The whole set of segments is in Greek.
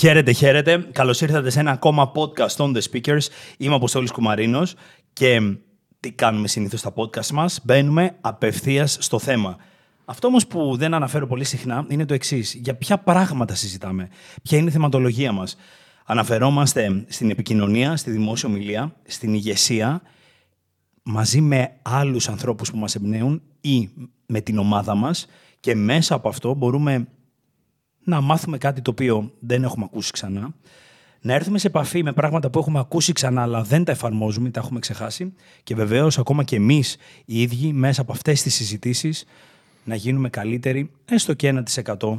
Χαίρετε, χαίρετε. Καλώς ήρθατε σε ένα ακόμα podcast on the speakers. Είμαι ο Αποστόλης Κουμαρίνος και τι κάνουμε συνήθως στα podcast μας; Μπαίνουμε απευθείας στο θέμα. Αυτό όμως που δεν αναφέρω πολύ συχνά είναι το εξής. Για ποια πράγματα συζητάμε, ποια είναι η θεματολογία μας; Αναφερόμαστε στην επικοινωνία, στη δημόσια ομιλία, στην ηγεσία, μαζί με άλλους ανθρώπους που μας εμπνέουν ή με την ομάδα μας και μέσα από αυτό μπορούμε να μάθουμε κάτι το οποίο δεν έχουμε ακούσει ξανά, να έρθουμε σε επαφή με πράγματα που έχουμε ακούσει ξανά αλλά δεν τα εφαρμόζουμε ή τα έχουμε ξεχάσει και βεβαίως ακόμα και εμείς οι ίδιοι μέσα από αυτές τις συζητήσεις να γίνουμε καλύτεροι έστω και 1%.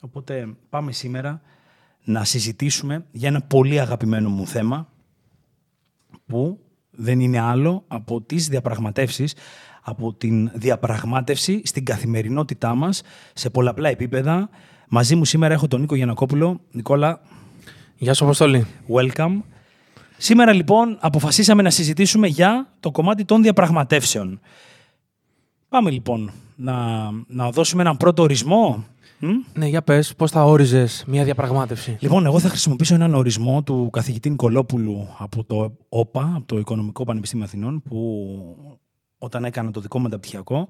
Οπότε πάμε σήμερα να συζητήσουμε για ένα πολύ αγαπημένο μου θέμα που δεν είναι άλλο από τις διαπραγματεύσεις από την διαπραγμάτευση στην καθημερινότητά μας σε πολλαπλά επίπεδα. Μαζί μου σήμερα έχω τον Νίκο Γιανακόπουλο. Νικόλα. Γεια σου, Αποστολή. Welcome. Σήμερα λοιπόν αποφασίσαμε να συζητήσουμε για το κομμάτι των διαπραγματεύσεων. Πάμε λοιπόν να, να δώσουμε έναν πρώτο ορισμό. Ναι, για πες, πώς θα όριζες μια διαπραγμάτευση; Λοιπόν, εγώ θα χρησιμοποιήσω έναν ορισμό του καθηγητή Νικολόπουλου από το ΟΠΑ, από το Οικονομικό Πανεπιστήμιο Αθηνών, που όταν έκανα το δικό μου μεταπτυχιακό,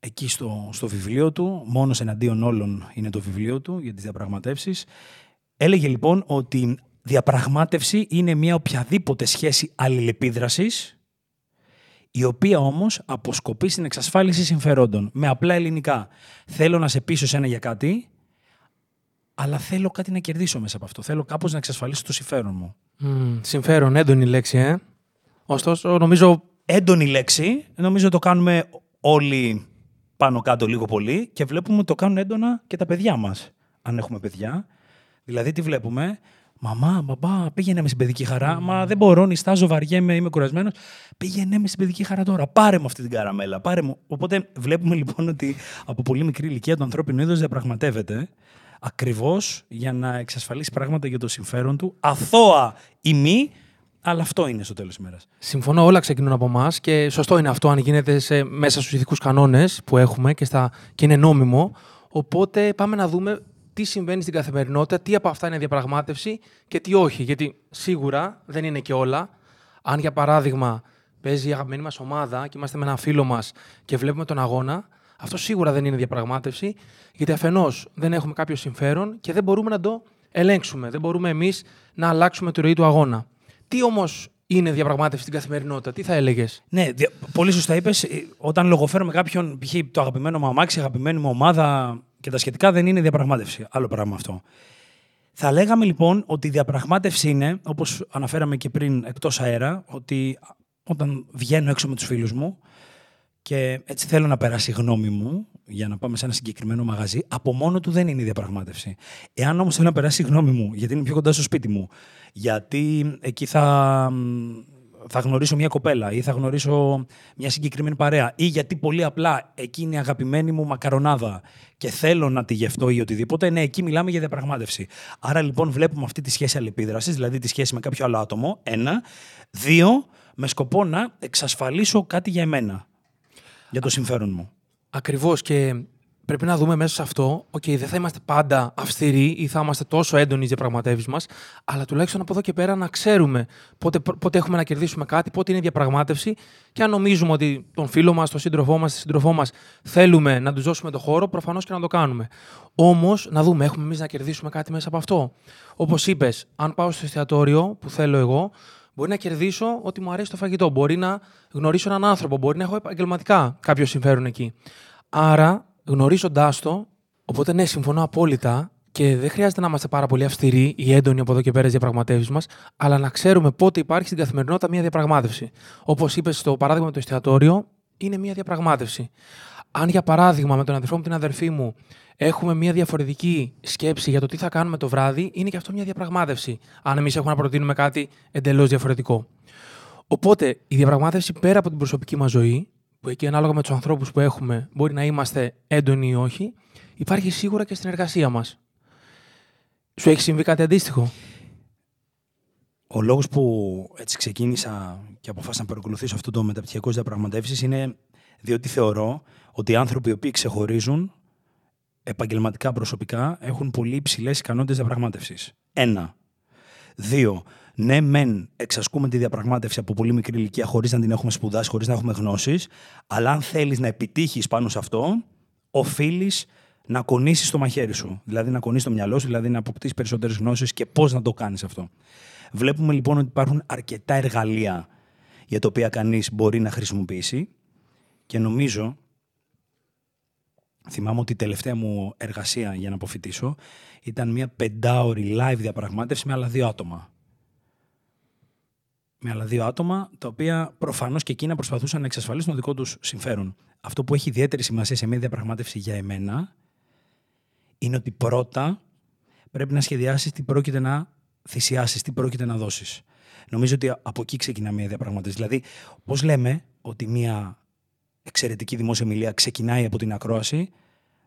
εκεί στο, στο βιβλίο του, μόνος εναντίον όλων είναι το βιβλίο του για τις διαπραγματεύσεις, έλεγε λοιπόν ότι διαπραγμάτευση είναι μια οποιαδήποτε σχέση αλληλεπίδρασης, η οποία όμως αποσκοπεί στην εξασφάλιση συμφερόντων. Με απλά ελληνικά. Θέλω να σε πείσω σε ένα για κάτι, αλλά θέλω κάτι να κερδίσω μέσα από αυτό. Θέλω κάπως να εξασφαλίσω το συμφέρον μου. Mm, συμφέρον, έντονη λέξη, ε. Ωστόσο, νομίζω έντονη λέξη. Νομίζω το κάνουμε όλοι πάνω κάτω λίγο πολύ και βλέπουμε ότι το κάνουν έντονα και τα παιδιά μας, αν έχουμε παιδιά. Δηλαδή τι βλέπουμε, Μαμά, μπαμπά, πήγαινε μες στην παιδική χαρά. Μα δεν μπορώ, νιστάζω, βαριέμαι, είμαι κουρασμένος. Πήγαινε μες στην παιδική χαρά τώρα. Πάρε μου αυτή την καραμέλα. Πάρε μου. Οπότε βλέπουμε λοιπόν ότι από πολύ μικρή ηλικία το ανθρώπινο είδος διαπραγματεύεται ακριβώς για να εξασφαλίσει πράγματα για το συμφέρον του, αθώα ή μη, αλλά αυτό είναι στο τέλος της μέρα. Συμφωνώ, όλα ξεκινούν από εμάς και σωστό είναι αυτό αν γίνεται σε, μέσα στους ηθικούς κανόνες που έχουμε και, στα, και είναι νόμιμο. Οπότε πάμε να δούμε τι συμβαίνει στην καθημερινότητα, τι από αυτά είναι διαπραγμάτευση και τι όχι. Γιατί σίγουρα δεν είναι και όλα. Αν για παράδειγμα παίζει η αγαπημένη μας ομάδα και είμαστε με ένα φίλο μας και βλέπουμε τον αγώνα, αυτό σίγουρα δεν είναι διαπραγμάτευση, γιατί αφενός δεν έχουμε κάποιο συμφέρον και δεν μπορούμε να το ελέγξουμε. Δεν μπορούμε εμείς να αλλάξουμε τη ροή του αγώνα. Τι όμως είναι διαπραγμάτευση στην καθημερινότητα, τι θα έλεγες; Ναι, πολύ σωστά είπες. Όταν λογοφέρω με κάποιον, π.χ. το αγαπημένο μου αμάξι, αγαπημένη μου ομάδα και τα σχετικά, δεν είναι διαπραγμάτευση. Άλλο πράγμα αυτό. Θα λέγαμε λοιπόν ότι η διαπραγμάτευση είναι, όπως αναφέραμε και πριν εκτός αέρα, ότι όταν βγαίνω έξω με τους φίλους μου και έτσι θέλω να περάσει η γνώμη μου για να πάμε σε ένα συγκεκριμένο μαγαζί, από μόνο του δεν είναι η διαπραγμάτευση. Εάν όμως θέλω να περάσει η γνώμη μου, γιατί είναι πιο κοντά στο σπίτι μου, γιατί εκεί θα, θα γνωρίσω μια κοπέλα ή θα γνωρίσω μια συγκεκριμένη παρέα ή γιατί πολύ απλά εκεί είναι η αγαπημένη μου μακαρονάδα και θέλω να τη γευτώ ή οτιδήποτε, ναι, εκεί μιλάμε για διαπραγμάτευση. Άρα λοιπόν βλέπουμε αυτή τη σχέση αλληλεπίδρασης, δηλαδή τη σχέση με κάποιο άλλο άτομο, ένα. Δύο, με σκοπό να εξασφαλίσω κάτι για εμένα, για το συμφέρον μου. Ακριβώς και πρέπει να δούμε μέσα σε αυτό, OK, δεν θα είμαστε πάντα αυστηροί ή θα είμαστε τόσο έντονοι στι διαπραγματεύσεις μας, αλλά τουλάχιστον από εδώ και πέρα να ξέρουμε πότε, πότε έχουμε να κερδίσουμε κάτι, πότε είναι διαπραγμάτευση και αν νομίζουμε ότι τον φίλο μας, τον σύντροφό μας, τη σύντροφό μας θέλουμε να τους δώσουμε το χώρο, προφανώς και να το κάνουμε. Όμως να δούμε, έχουμε εμείς να κερδίσουμε κάτι μέσα από αυτό. Όπως είπες, αν πάω στο εστιατόριο που θέλω εγώ, Μπορεί να κερδίσω ότι μου αρέσει το φαγητό. Μπορεί να γνωρίσω έναν άνθρωπο. Μπορεί να έχω επαγγελματικά κάποιο συμφέρον εκεί. Άρα, γνωρίζοντάς το, οπότε ναι, συμφωνώ απόλυτα και δεν χρειάζεται να είμαστε πάρα πολύ αυστηροί ή έντονοι από εδώ και πέρα στις διαπραγματεύσεις μας, αλλά να ξέρουμε πότε υπάρχει στην καθημερινότητα μια διαπραγμάτευση. Όπως είπες στο παράδειγμα το εστιατόριο, είναι μια διαπραγμάτευση. Αν για παράδειγμα με τον αδερφό μου την αδερφή μου έχουμε μια διαφορετική σκέψη για το τι θα κάνουμε το βράδυ, είναι και αυτό μια διαπραγμάτευση. Αν εμείς έχουμε να προτείνουμε κάτι εντελώς διαφορετικό. Οπότε η διαπραγμάτευση πέρα από την προσωπική μας ζωή που εκεί ανάλογα με τους ανθρώπους που έχουμε μπορεί να είμαστε έντονοι ή όχι, υπάρχει σίγουρα και στην εργασία μας. Σου έχει συμβεί κάτι αντίστοιχο; Ο λόγος που έτσι ξεκίνησα και αποφάσισα να παρακολουθήσω αυτό το μεταπτυχιακό διαπραγματεύσεις είναι διότι θεωρώ ότι οι άνθρωποι οι οποίοι ξεχωρίζουν επαγγελματικά προσωπικά έχουν πολύ υψηλές ικανότητες διαπραγμάτευσης. Ένα. Δύο. Ναι, μεν εξασκούμε τη διαπραγμάτευση από πολύ μικρή ηλικία χωρίς να την έχουμε σπουδάσει, χωρίς να έχουμε γνώσεις, αλλά αν θέλεις να επιτύχεις πάνω σε αυτό, οφείλεις να κονίσεις το μαχαίρι σου. Δηλαδή να κονίσει το μυαλό σου, δηλαδή να αποκτήσεις περισσότερες γνώσεις και πώς να το κάνεις αυτό. Βλέπουμε λοιπόν ότι υπάρχουν αρκετά εργαλεία για τα οποία κανείς μπορεί να χρησιμοποιήσει και νομίζω. Θυμάμαι ότι η τελευταία μου εργασία για να αποφυτίσω ήταν μια πεντάωρη live διαπραγμάτευση με άλλα δύο άτομα. Με άλλα δύο άτομα, τα οποία προφανώς και εκείνα προσπαθούσαν να εξασφαλίσουν το δικό τους συμφέρον. Αυτό που έχει ιδιαίτερη σημασία σε μια διαπραγμάτευση για εμένα είναι ότι πρώτα πρέπει να σχεδιάσεις τι πρόκειται να θυσιάσεις, τι πρόκειται να δώσεις. Νομίζω ότι από εκεί ξεκινά μια διαπραγμάτευση. Δηλαδή, πώς λέμε ότι μια εξαιρετική δημόσια μιλία ξεκινάει από την ακρόαση,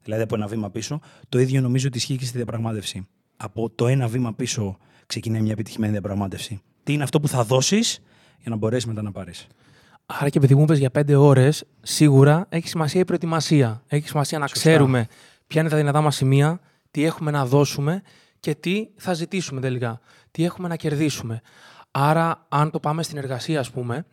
δηλαδή από ένα βήμα πίσω, το ίδιο νομίζω ότι ισχύει και στη διαπραγμάτευση. Από το ένα βήμα πίσω ξεκινάει μια επιτυχημένη διαπραγμάτευση. Τι είναι αυτό που θα δώσεις για να μπορέσεις μετά να πάρεις; Άρα και επειδή μου για πέντε ώρες, σίγουρα έχει σημασία η προετοιμασία. Έχει σημασία να ξέρουμε ποια είναι τα δυνατά μας σημεία, τι έχουμε να δώσουμε και τι θα ζητήσουμε τελικά. Τι έχουμε να κερδίσουμε. Άρα, αν το πάμε στην εργασία, ας πούμε,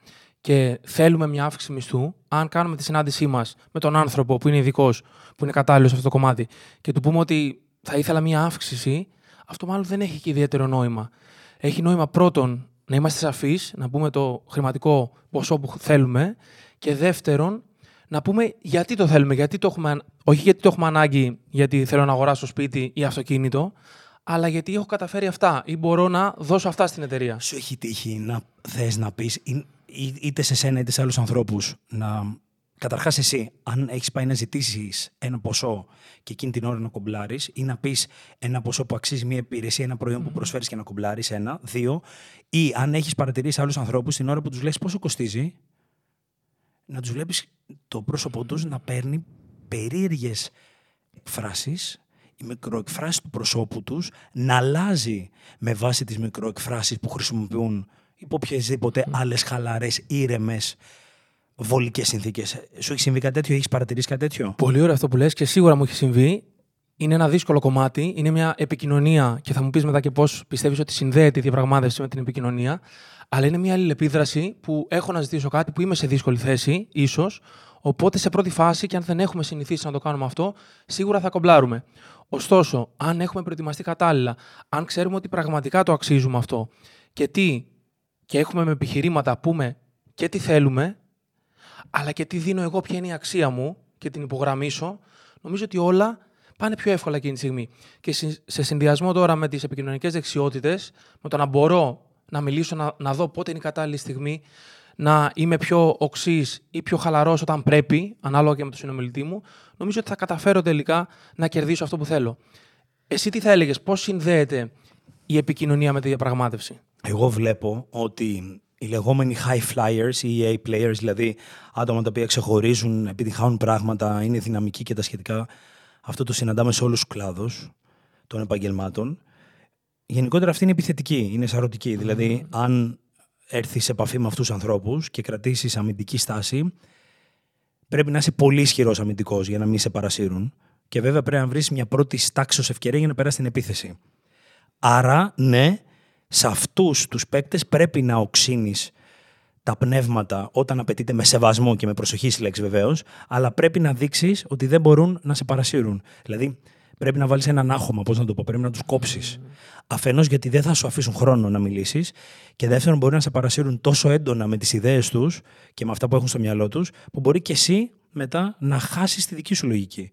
και θέλουμε μια αύξηση μισθού, αν κάνουμε τη συνάντησή μας με τον άνθρωπο που είναι ειδικός, που είναι κατάλληλος σε αυτό το κομμάτι, και του πούμε ότι θα ήθελα μια αύξηση, αυτό μάλλον δεν έχει και ιδιαίτερο νόημα. Έχει νόημα πρώτον να είμαστε σαφείς, να πούμε το χρηματικό ποσό που θέλουμε, και δεύτερον να πούμε γιατί το θέλουμε, γιατί το έχουμε, όχι γιατί το έχουμε ανάγκη, γιατί θέλω να αγοράσω σπίτι ή αυτοκίνητο, αλλά γιατί έχω καταφέρει αυτά ή μπορώ να δώσω αυτά στην εταιρεία. Σου έχει τύχει να θες να πεις, είτε σε σένα είτε σε άλλους ανθρώπους, να. Καταρχάς, εσύ, αν έχεις πάει να ζητήσεις ένα ποσό και εκείνη την ώρα να κομπλάρεις, ή να πεις ένα ποσό που αξίζει μια υπηρεσία, ένα προϊόν που προσφέρεις και να κομπλάρεις, ένα. Δύο, ή αν έχεις παρατηρήσει άλλους ανθρώπους την ώρα που τους λες πόσο κοστίζει, να τους βλέπεις το πρόσωπό τους να παίρνει περίεργες εκφράσεις η μικροεκφράση του προσώπου τους να αλλάζει με βάση τις μικροεκφράσεις που χρησιμοποιούν υπό οποιασδήποτε άλλες χαλαρές, ήρεμες, βολικές συνθήκες. Σου έχει συμβεί κάτι τέτοιο, έχεις παρατηρήσει κάτι τέτοιο; Πολύ ωραίο αυτό που λες και σίγουρα μου έχει συμβεί. Είναι ένα δύσκολο κομμάτι. Είναι μια επικοινωνία και θα μου πεις μετά και πώς πιστεύεις ότι συνδέεται η διαπραγμάτευση με την επικοινωνία. Αλλά είναι μια αλληλεπίδραση που έχω να ζητήσω κάτι που είμαι σε δύσκολη θέση, ίσως. Οπότε σε πρώτη φάση, και αν δεν έχουμε συνηθίσει να το κάνουμε αυτό, σίγουρα θα κομπλάρουμε. Ωστόσο, αν έχουμε προετοιμαστεί κατάλληλα, αν ξέρουμε ότι πραγματικά το αξίζουμε αυτό και τι, και έχουμε με επιχειρήματα πούμε και τι θέλουμε, αλλά και τι δίνω εγώ, ποια είναι η αξία μου και την υπογραμμίσω, νομίζω ότι όλα πάνε πιο εύκολα εκείνη τη στιγμή. Και σε συνδυασμό τώρα με τις επικοινωνικές δεξιότητες, με το να μπορώ να μιλήσω, να, να δω πότε είναι η κατάλληλη στιγμή, να είμαι πιο οξύς ή πιο χαλαρός όταν πρέπει, ανάλογα και με τον συνομιλητή μου, νομίζω ότι θα καταφέρω τελικά να κερδίσω αυτό που θέλω. Εσύ τι θα έλεγες, πώς συνδέεται η επικοινωνία με τη διαπραγμάτευση; Εγώ βλέπω ότι οι λεγόμενοι high flyers ή A players, δηλαδή άτομα τα οποία ξεχωρίζουν, επιτυχάνουν πράγματα, είναι δυναμικοί και τα σχετικά, αυτό το συναντάμε σε όλους τους κλάδους των επαγγελμάτων. Γενικότερα αυτή είναι επιθετική, είναι σαρωτική. Δηλαδή, αν έρθεις σε επαφή με αυτούς τους ανθρώπους και κρατήσεις αμυντική στάση, πρέπει να είσαι πολύ ισχυρός αμυντικός για να μην σε παρασύρουν. Και βέβαια πρέπει να βρεις μια πρώτη στάξος ευκαιρία για να περάσει την επίθεση. Άρα, ναι, σε αυτούς τους παίκτες πρέπει να οξύνεις τα πνεύματα όταν απαιτείται με σεβασμό και με προσοχή στη λέξη βεβαίως, αλλά πρέπει να δείξεις ότι δεν μπορούν να σε παρασύρουν. Δηλαδή, πρέπει να βάλεις έναν άχωμα, πώς να το πω, πρέπει να τους κόψεις. Mm. Αφενός γιατί δεν θα σου αφήσουν χρόνο να μιλήσεις, και δεύτερον μπορεί να σε παρασύρουν τόσο έντονα με τις ιδέες τους και με αυτά που έχουν στο μυαλό τους, που μπορεί και εσύ μετά να χάσεις τη δική σου λογική.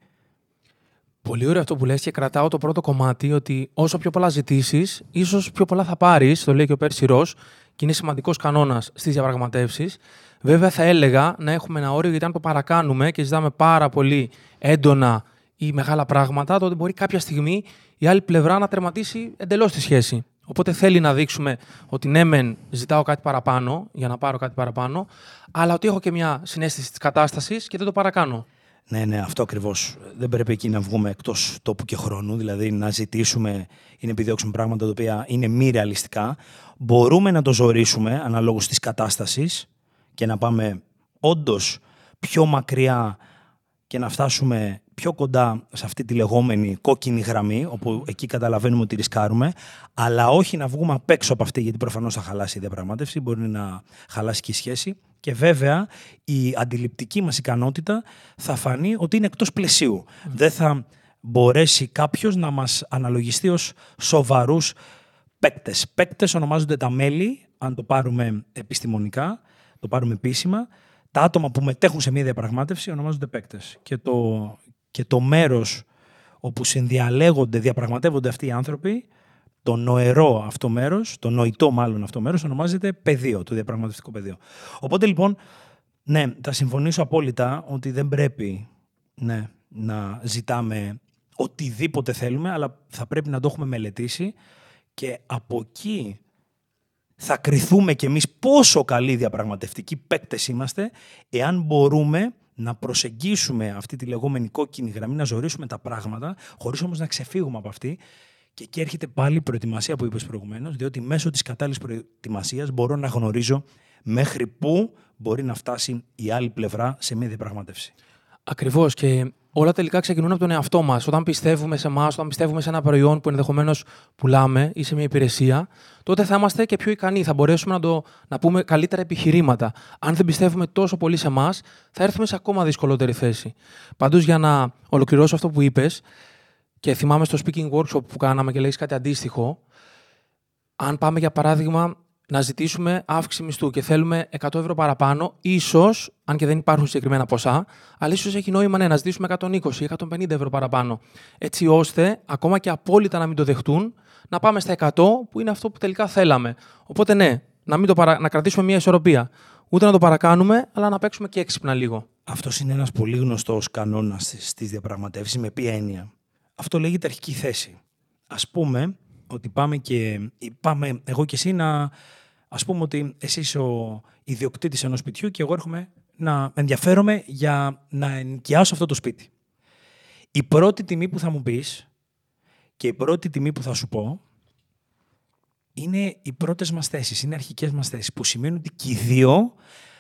Πολύ ωραίο αυτό που λες και κρατάω το πρώτο κομμάτι ότι όσο πιο πολλά ζητήσεις, ίσως πιο πολλά θα πάρεις, το λέει και ο Πέρσι Ρος, και είναι σημαντικός κανόνας στις διαπραγματεύσεις. Βέβαια, θα έλεγα να έχουμε ένα όριο, γιατί αν το παρακάνουμε και ζητάμε πάρα πολύ έντονα ή μεγάλα πράγματα, τότε μπορεί κάποια στιγμή η άλλη πλευρά να τερματίσει εντελώς τη σχέση. Οπότε θέλει να δείξουμε ότι ναι, μεν ζητάω κάτι παραπάνω για να πάρω κάτι παραπάνω, αλλά ότι έχω και μια συνέστηση της κατάστασης και δεν το παρακάνω. Ναι, ναι, αυτό ακριβώς. Δεν πρέπει εκεί να βγούμε εκτός τόπου και χρόνου, δηλαδή να ζητήσουμε ή να επιδιώξουμε πράγματα τα οποία είναι μη ρεαλιστικά. Μπορούμε να το ζωρίσουμε αναλόγως της κατάστασης και να πάμε όντως πιο μακριά και να φτάσουμε πιο κοντά σε αυτή τη λεγόμενη κόκκινη γραμμή, όπου εκεί καταλαβαίνουμε ότι ρισκάρουμε, αλλά όχι να βγούμε απ' έξω από αυτή, γιατί προφανώς θα χαλάσει η διαπραγμάτευση, μπορεί να χαλάσει και η σχέση. Και βέβαια η αντιληπτική μας ικανότητα θα φανεί ότι είναι εκτός πλαισίου. Δεν θα μπορέσει κάποιος να μας αναλογιστεί ως σοβαρούς παίκτες. Παίκτες ονομάζονται τα μέλη, αν το πάρουμε επιστημονικά, το πάρουμε επίσημα, τα άτομα που μετέχουν σε μια διαπραγμάτευση ονομάζονται παίκτες. Και το, και το μέρος όπου συνδιαλέγονται, διαπραγματεύονται αυτοί οι άνθρωποι, το νοερό αυτό μέρος, το νοητό μάλλον αυτό μέρος, ονομάζεται πεδίο, το διαπραγματευτικό πεδίο. Οπότε λοιπόν, ναι, θα συμφωνήσω απόλυτα ότι δεν πρέπει ναι, να ζητάμε οτιδήποτε θέλουμε, αλλά θα πρέπει να το έχουμε μελετήσει και από εκεί θα κριθούμε κι εμείς πόσο καλοί διαπραγματευτικοί παίκτες είμαστε, εάν μπορούμε να προσεγγίσουμε αυτή τη λεγόμενη κόκκινη γραμμή, να ζωρίσουμε τα πράγματα, χωρίς όμως να ξεφύγουμε από αυτή. Και εκεί έρχεται πάλι η προετοιμασία που είπες προηγουμένως, διότι μέσω της κατάλληλης προετοιμασίας μπορώ να γνωρίζω μέχρι πού μπορεί να φτάσει η άλλη πλευρά σε μια διαπραγμάτευση. Ακριβώς. Και όλα τελικά ξεκινούν από τον εαυτό μας. Όταν πιστεύουμε σε εμάς, όταν πιστεύουμε σε ένα προϊόν που ενδεχομένως πουλάμε ή σε μια υπηρεσία, τότε θα είμαστε και πιο ικανοί. Θα μπορέσουμε να, το, να πούμε καλύτερα επιχειρήματα. Αν δεν πιστεύουμε τόσο πολύ σε εμάς, θα έρθουμε σε ακόμα δυσκολότερη θέση. Πάντως, για να ολοκληρώσω αυτό που είπες, και θυμάμαι στο speaking workshop που κάναμε και λέει κάτι αντίστοιχο, αν πάμε για παράδειγμα να ζητήσουμε αύξηση μισθού και θέλουμε 100 ευρώ παραπάνω, ίσως, αν και δεν υπάρχουν συγκεκριμένα ποσά, αλλά ίσως έχει νόημα ναι, να ζητήσουμε 120 ή 150 ευρώ παραπάνω. Έτσι ώστε, ακόμα και απόλυτα να μην το δεχτούν, να πάμε στα 100 που είναι αυτό που τελικά θέλαμε. Οπότε ναι, να, μην το παρα... να κρατήσουμε μια ισορροπία. Ούτε να το παρακάνουμε, αλλά να παίξουμε και έξυπνα λίγο. Αυτός είναι ένας πολύ γνωστός κανόνας στις διαπραγματεύσεις. Με ποια έννοια; Αυτό λέγεται αρχική θέση. Α πούμε ότι πάμε και πάμε εγώ και εσύ να ας πούμε ότι εσύ είσαι ο ιδιοκτήτης ενός σπιτιού και εγώ έρχομαι να ενδιαφέρομαι για να ενοικιάσω αυτό το σπίτι. Η πρώτη τιμή που θα μου πεις και η πρώτη τιμή που θα σου πω είναι οι πρώτες μας θέσεις, είναι οι αρχικές μας θέσεις, που σημαίνει ότι και οι δύο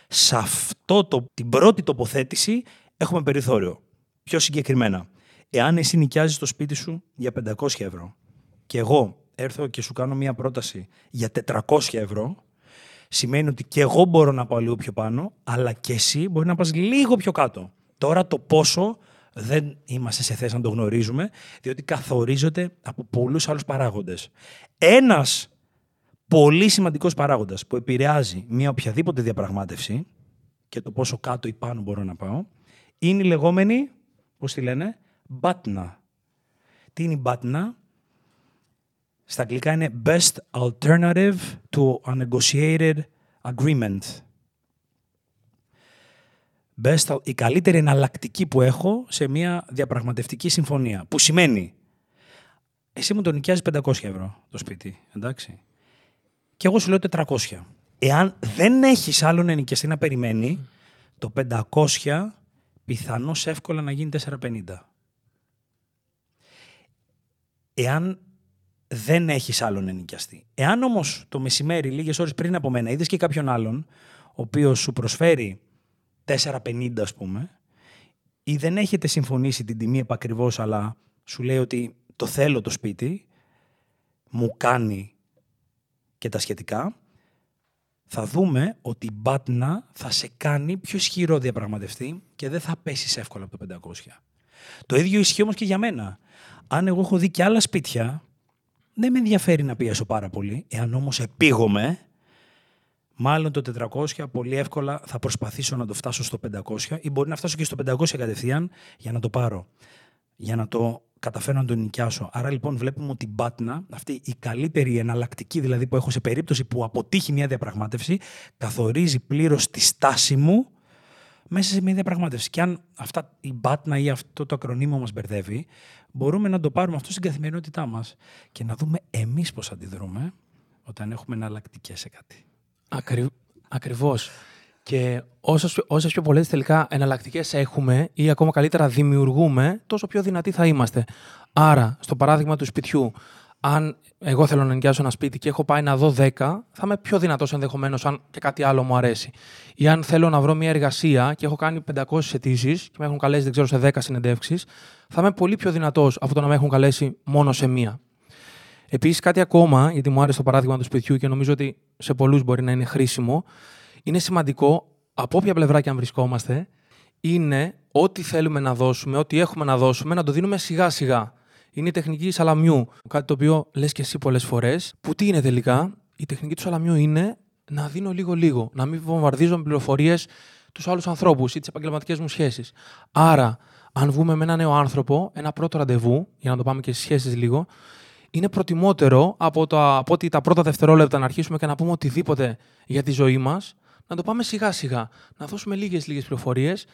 σε αυτό το, την πρώτη τοποθέτηση έχουμε περιθώριο. Πιο συγκεκριμένα, εάν εσύ νοικιάζεις το σπίτι σου για 500 ευρώ και εγώ έρθω και σου κάνω μια πρόταση για 400 ευρώ, σημαίνει ότι και εγώ μπορώ να πάω λίγο πιο πάνω, αλλά και εσύ μπορεί να πας λίγο πιο κάτω. Τώρα το πόσο δεν είμαστε σε θέση να το γνωρίζουμε, διότι καθορίζεται από πολλούς άλλους παράγοντες. Ένας πολύ σημαντικός παράγοντας που επηρεάζει μια οποιαδήποτε διαπραγμάτευση και το πόσο κάτω ή πάνω μπορώ να πάω, είναι η λεγόμενη, πώς τη λένε, μπάτνα. Τι είναι η μπάτνα; Στα αγγλικά είναι best alternative to a negotiated agreement. Best, η καλύτερη εναλλακτική που έχω σε μια διαπραγματευτική συμφωνία. Που σημαίνει, εσύ μου το νοικιάζεις 500 ευρώ το σπίτι, εντάξει. Και εγώ σου λέω 400. Εάν δεν έχεις άλλον ενοικιαστή να περιμένει, το 500 πιθανώς εύκολα να γίνει 450. Εάν δεν έχεις άλλον ενοικιαστή. Εάν όμως το μεσημέρι, λίγες ώρες πριν από μένα, είδες και κάποιον άλλον, ο οποίος σου προσφέρει 4,50 ας πούμε, ή δεν έχετε συμφωνήσει την τιμή επακριβώς, αλλά σου λέει ότι το θέλω το σπίτι, μου κάνει και τα σχετικά, θα δούμε ότι η μπάτνα θα σε κάνει πιο ισχυρό διαπραγματευτή και δεν θα πέσεις εύκολα από το 500. Το ίδιο ισχύει όμως και για μένα. Αν εγώ έχω δει και άλλα σπίτια δεν με ενδιαφέρει να πιέσω πάρα πολύ. Εάν όμως επίγομαι, μάλλον το 400 πολύ εύκολα θα προσπαθήσω να το φτάσω στο 500 ή μπορεί να φτάσω και στο 500 κατευθείαν για να το πάρω. Για να το καταφέρω να το νοικιάσω. Άρα λοιπόν βλέπουμε ότι η μπάτνα, αυτή η καλύτερη εναλλακτική δηλαδή που έχω σε περίπτωση που αποτύχει μια διαπραγμάτευση, καθορίζει πλήρως τη στάση μου μέσα σε μια διαπραγμάτευση. Και αν αυτά, η μπάτνα ή αυτό το ακρονίμιο μας μπερδεύει, μπορούμε να το πάρουμε αυτό στην καθημερινότητά μας και να δούμε εμείς πώς αντιδρούμε όταν έχουμε εναλλακτικές σε κάτι. Ακρι... Ακριβώς. Και όσε πιο πολλές τελικά εναλλακτικές έχουμε ή ακόμα καλύτερα δημιουργούμε, τόσο πιο δυνατοί θα είμαστε. Άρα, στο παράδειγμα του σπιτιού, αν εγώ θέλω να νοικιάσω ένα σπίτι και έχω πάει να δω 10, θα είμαι πιο δυνατός ενδεχομένως αν και κάτι άλλο μου αρέσει. Ή αν θέλω να βρω μια εργασία και έχω κάνει 500 αιτήσεις και με έχουν καλέσει, δεν ξέρω, σε 10 συνεντεύξεις, θα είμαι πολύ πιο δυνατός από το να με έχουν καλέσει μόνο σε μία. Επίσης, κάτι ακόμα, γιατί μου άρεσε το παράδειγμα του σπιτιού και νομίζω ότι σε πολλούς μπορεί να είναι χρήσιμο, είναι σημαντικό από όποια πλευρά και αν βρισκόμαστε, είναι ό,τι θέλουμε να δώσουμε, ό,τι έχουμε να δώσουμε, να το δίνουμε σιγά σιγά. Είναι η τεχνική σαλαμιού. Κάτι το οποίο λες και εσύ πολλές φορές. Που τι είναι τελικά, η τεχνική του σαλαμιού είναι να δίνω λίγο-λίγο, να μην βομβαρδίζω με πληροφορίες τους άλλους ανθρώπους ή τις επαγγελματικές μου σχέσεις. Άρα, αν βγούμε με ένα νέο άνθρωπο, ένα πρώτο ραντεβού, για να το πάμε και στι σχέσεις λίγο, είναι προτιμότερο από, το, από ότι τα πρώτα δευτερόλεπτα να αρχίσουμε και να πούμε οτιδήποτε για τη ζωή μας, να το πάμε σιγά-σιγά. Να δώσουμε λίγε-λίγε πληροφορίες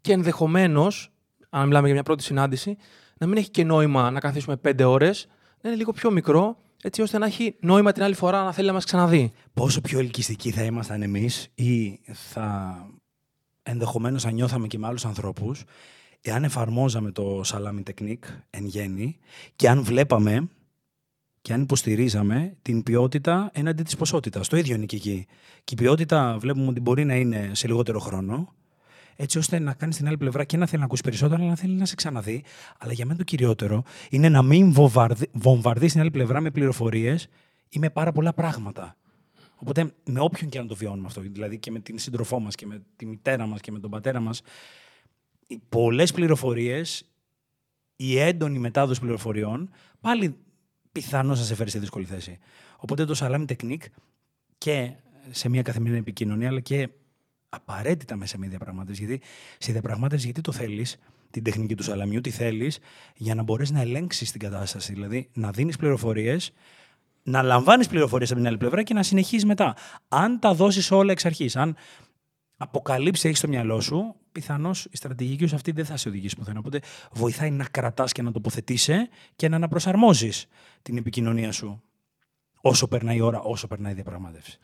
και ενδεχομένως, αν μιλάμε για μια πρώτη συνάντηση, να μην έχει και νόημα να καθίσουμε πέντε ώρες, να είναι λίγο πιο μικρό, έτσι ώστε να έχει νόημα την άλλη φορά να θέλει να μας ξαναδεί. Πόσο πιο ελκυστικοί θα ήμασταν εμείς ή θα ενδεχομένως θα νιώθαμε και με άλλους ανθρώπους, εάν εφαρμόζαμε το salami technique εν γέννη και αν βλέπαμε και αν υποστηρίζαμε την ποιότητα έναντι της ποσότητας. Το ίδιο είναι και εκεί. Και η ποιότητα βλέπουμε ότι μπορεί να είναι σε λιγότερο χρόνο, έτσι ώστε να κάνει την άλλη πλευρά και να θέλει να ακούσει περισσότερο, αλλά να θέλει να σε ξαναδεί. Αλλά για μένα το κυριότερο είναι να μην βομβαρδίσει την άλλη πλευρά με πληροφορίες ή με πάρα πολλά πράγματα. Οπότε με όποιον και να το βιώνουμε αυτό, δηλαδή και με την σύντροφό μας και με τη μητέρα μας και με τον πατέρα μας, πολλές πληροφορίες, η έντονη μετάδοση πληροφοριών, πάλι πιθανώς θα σε φέρει σε δύσκολη θέση. Οπότε το salami technique και σε μια καθημερινή επικοινωνία, αλλά και απαραίτητα μέσα σε μια διαπραγμάτευση. Γιατί στη διαπραγμάτευση, γιατί το θέλεις, την τεχνική του σαλαμιού, τι θέλεις, για να μπορέσεις να ελέγξεις την κατάσταση. Δηλαδή να δίνεις πληροφορίες, να λαμβάνεις πληροφορίες από την άλλη πλευρά και να συνεχίζεις μετά. Αν τα δώσεις όλα εξ αρχής, αν αποκαλύψει τι έχεις στο μυαλό σου, πιθανώς η στρατηγική σου αυτή δεν θα σε οδηγήσει πουθενά. Οπότε βοηθάει να κρατάς και να τοποθετήσει και να αναπροσαρμόζεις την επικοινωνία σου όσο περνάει η ώρα, όσο περνάει η διαπραγμάτευση.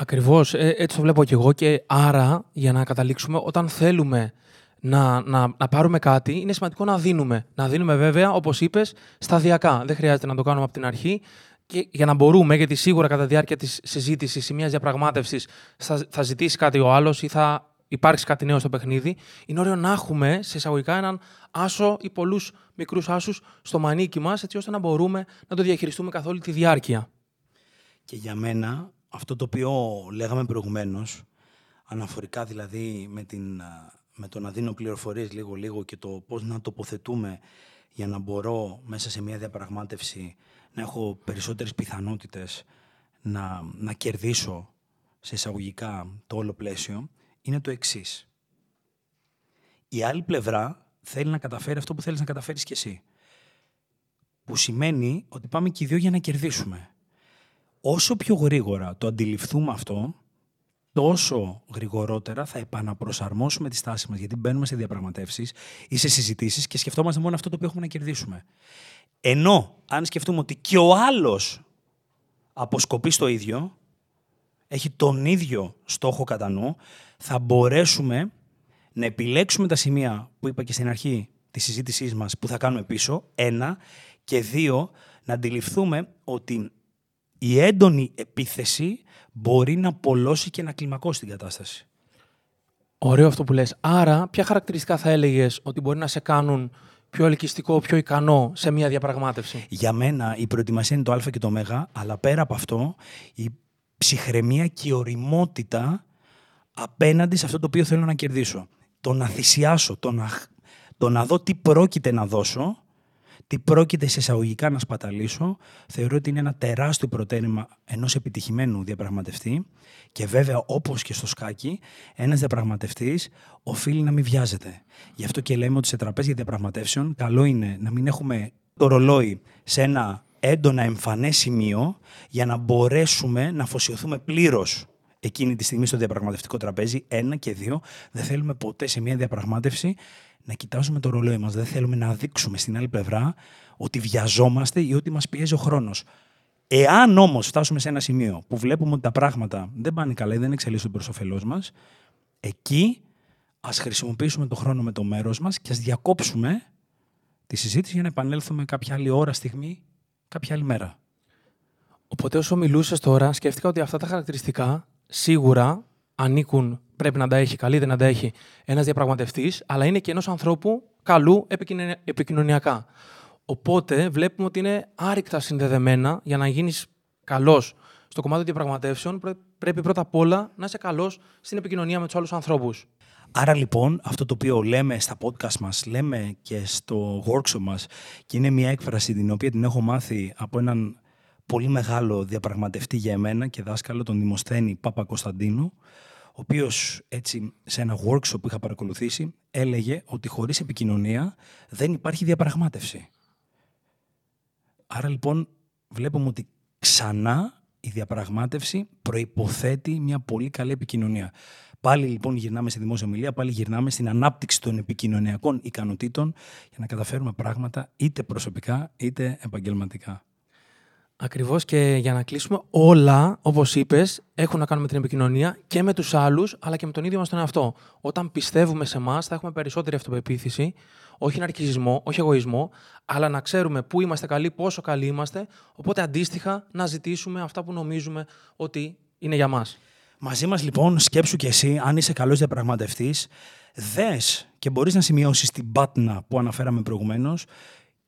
Ακριβώς. Ε, έτσι το βλέπω και εγώ. Και άρα, για να καταλήξουμε, όταν θέλουμε να, να, να πάρουμε κάτι, είναι σημαντικό να δίνουμε. Να δίνουμε, βέβαια, όπως είπες, σταδιακά. Δεν χρειάζεται να το κάνουμε από την αρχή. Και για να μπορούμε, γιατί σίγουρα κατά τη διάρκεια της συζήτησης ή μιας διαπραγμάτευσης θα, θα ζητήσει κάτι ο άλλος ή θα υπάρξει κάτι νέο στο παιχνίδι, είναι ωραίο να έχουμε σε εισαγωγικά έναν άσο ή πολλούς μικρούς άσους στο μανίκι μας, έτσι ώστε να μπορούμε να το διαχειριστούμε καθ' όλη τη διάρκεια. Και για μένα, αυτό το οποίο λέγαμε προηγουμένως, αναφορικά δηλαδή με, την, με το να δίνω πληροφορίες λίγο-λίγο και το πώς να τοποθετούμε για να μπορώ μέσα σε μια διαπραγμάτευση να έχω περισσότερες πιθανότητες να, να κερδίσω σε εισαγωγικά το όλο πλαίσιο, είναι το εξής. Η άλλη πλευρά θέλει να καταφέρει αυτό που θέλεις να καταφέρεις κι εσύ. Που σημαίνει ότι πάμε και οι δύο για να κερδίσουμε. Όσο πιο γρήγορα το αντιληφθούμε αυτό, τόσο γρηγορότερα θα επαναπροσαρμόσουμε τη στάση μας, γιατί μπαίνουμε σε διαπραγματεύσεις ή σε συζητήσεις και σκεφτόμαστε μόνο αυτό το οποίο έχουμε να κερδίσουμε. Ενώ, αν σκεφτούμε ότι και ο άλλος αποσκοπεί στο ίδιο, έχει τον ίδιο στόχο κατά νου, θα μπορέσουμε να επιλέξουμε τα σημεία που είπα και στην αρχή της συζήτησής μας που θα κάνουμε πίσω, ένα, και δύο, να αντιληφθούμε ότι η έντονη επίθεση μπορεί να πολλώσει και να κλιμακώσει την κατάσταση. Ωραίο αυτό που λες. Άρα, ποια χαρακτηριστικά θα έλεγες ότι μπορεί να σε κάνουν πιο ελκυστικό, πιο ικανό σε μια διαπραγμάτευση; Για μένα η προετοιμασία είναι το α και το ω, αλλά πέρα από αυτό η ψυχραιμία και η οριμότητα απέναντι σε αυτό το οποίο θέλω να κερδίσω. Το να θυσιάσω, το να, το να δω τι πρόκειται να δώσω, τι πρόκειται σε εισαγωγικά να σπαταλήσω, θεωρώ ότι είναι ένα τεράστιο προτέρημα ενός επιτυχημένου διαπραγματευτή. Και βέβαια, όπως και στο σκάκι, ένας διαπραγματευτής οφείλει να μην βιάζεται. Γι' αυτό και λέμε ότι σε τραπέζια διαπραγματεύσεων, καλό είναι να μην έχουμε το ρολόι σε ένα έντονα εμφανές σημείο για να μπορέσουμε να αφοσιωθούμε πλήρως εκείνη τη στιγμή στο διαπραγματευτικό τραπέζι. Ένα και δύο, δεν θέλουμε ποτέ σε μια διαπραγμάτευση να κοιτάζουμε το ρολόι μας. Δεν θέλουμε να δείξουμε στην άλλη πλευρά ότι βιαζόμαστε ή ότι μας πιέζει ο χρόνος. Εάν όμως φτάσουμε σε ένα σημείο που βλέπουμε ότι τα πράγματα δεν πάνε καλά ή δεν εξελίσσονται προς όφελός μας, εκεί ας χρησιμοποιήσουμε το χρόνο με το μέρος μας και ας διακόψουμε τη συζήτηση για να επανέλθουμε κάποια άλλη ώρα, στιγμή, κάποια άλλη μέρα. Οπότε όσο μιλούσες τώρα, σκέφτηκα ότι αυτά τα χαρακτηριστικά σίγουρα ανήκουν, πρέπει να τα έχει, καλείται να τα έχει ένας διαπραγματευτής, αλλά είναι και ενός ανθρώπου καλού επικοινωνιακά. Οπότε βλέπουμε ότι είναι άρρηκτα συνδεδεμένα για να γίνεις καλός στο κομμάτι των διαπραγματεύσεων. Πρέπει πρώτα απ' όλα να είσαι καλός στην επικοινωνία με τους άλλους ανθρώπους. Άρα λοιπόν αυτό το οποίο λέμε στα podcast μας, λέμε και στο workshop μας και είναι μια έκφραση την οποία την έχω μάθει από έναν πολύ μεγάλο διαπραγματευτή για εμένα και δάσκαλο, τον Δημοσθένη Πάπα Κωνσταντίνου, ο οποίος έτσι σε ένα workshop που είχα παρακολουθήσει έλεγε ότι χωρίς επικοινωνία δεν υπάρχει διαπραγμάτευση. Άρα λοιπόν βλέπουμε ότι ξανά η διαπραγμάτευση προϋποθέτει μια πολύ καλή επικοινωνία. Πάλι λοιπόν γυρνάμε στη δημόσια ομιλία, πάλι γυρνάμε στην ανάπτυξη των επικοινωνιακών ικανοτήτων για να καταφέρουμε πράγματα είτε προσωπικά είτε επαγγελματικά. Ακριβώς και για να κλείσουμε, όλα, όπως είπες, έχουν να κάνουν με την επικοινωνία και με τους άλλους, αλλά και με τον ίδιο μας τον εαυτό. Όταν πιστεύουμε σε εμάς, θα έχουμε περισσότερη αυτοπεποίθηση, όχι ναρκισμό, όχι εγωισμό, αλλά να ξέρουμε πού είμαστε καλοί, πόσο καλοί είμαστε, οπότε αντίστοιχα να ζητήσουμε αυτά που νομίζουμε ότι είναι για μας. Μαζί μας λοιπόν, σκέψου και εσύ, αν είσαι καλός διαπραγματευτής, δες και μπορείς να σημειώσεις την πάτνα που αναφέραμε προηγουμένως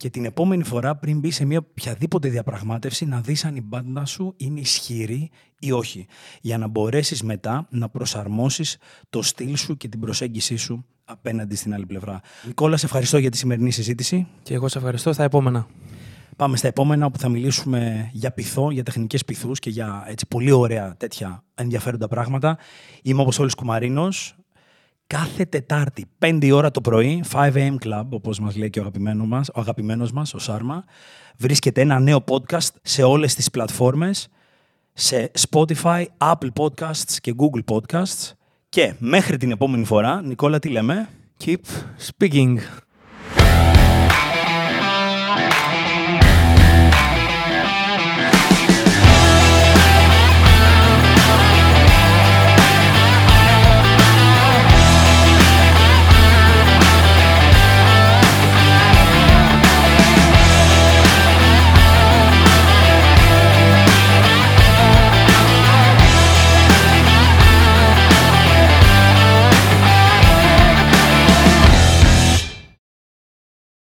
και την επόμενη φορά πριν μπει σε μια οποιαδήποτε διαπραγμάτευση να δεις αν η μπάντα σου είναι ισχυρή ή όχι. Για να μπορέσεις μετά να προσαρμόσεις το στυλ σου και την προσέγγιση σου απέναντι στην άλλη πλευρά. Νικόλα, σε ευχαριστώ για τη σημερινή συζήτηση. Και εγώ σε ευχαριστώ στα επόμενα. Πάμε στα επόμενα όπου θα μιλήσουμε για πυθό, για τεχνικές πυθούς και για έτσι, πολύ ωραία τέτοια ενδιαφέροντα πράγματα. Είμαι όπως όλους Κουμαρίνος, κάθε Τετάρτη, 5 ώρα το πρωί, 5am Club, όπως μας λέει και ο αγαπημένος μας, ο, αγαπημένος μας, ο Σάρμα, βρίσκεται ένα νέο podcast σε όλες τις πλατφόρμες, σε Spotify, Apple Podcasts και Google Podcasts. Και μέχρι την επόμενη φορά, Νικόλα, τι λέμε; Keep speaking.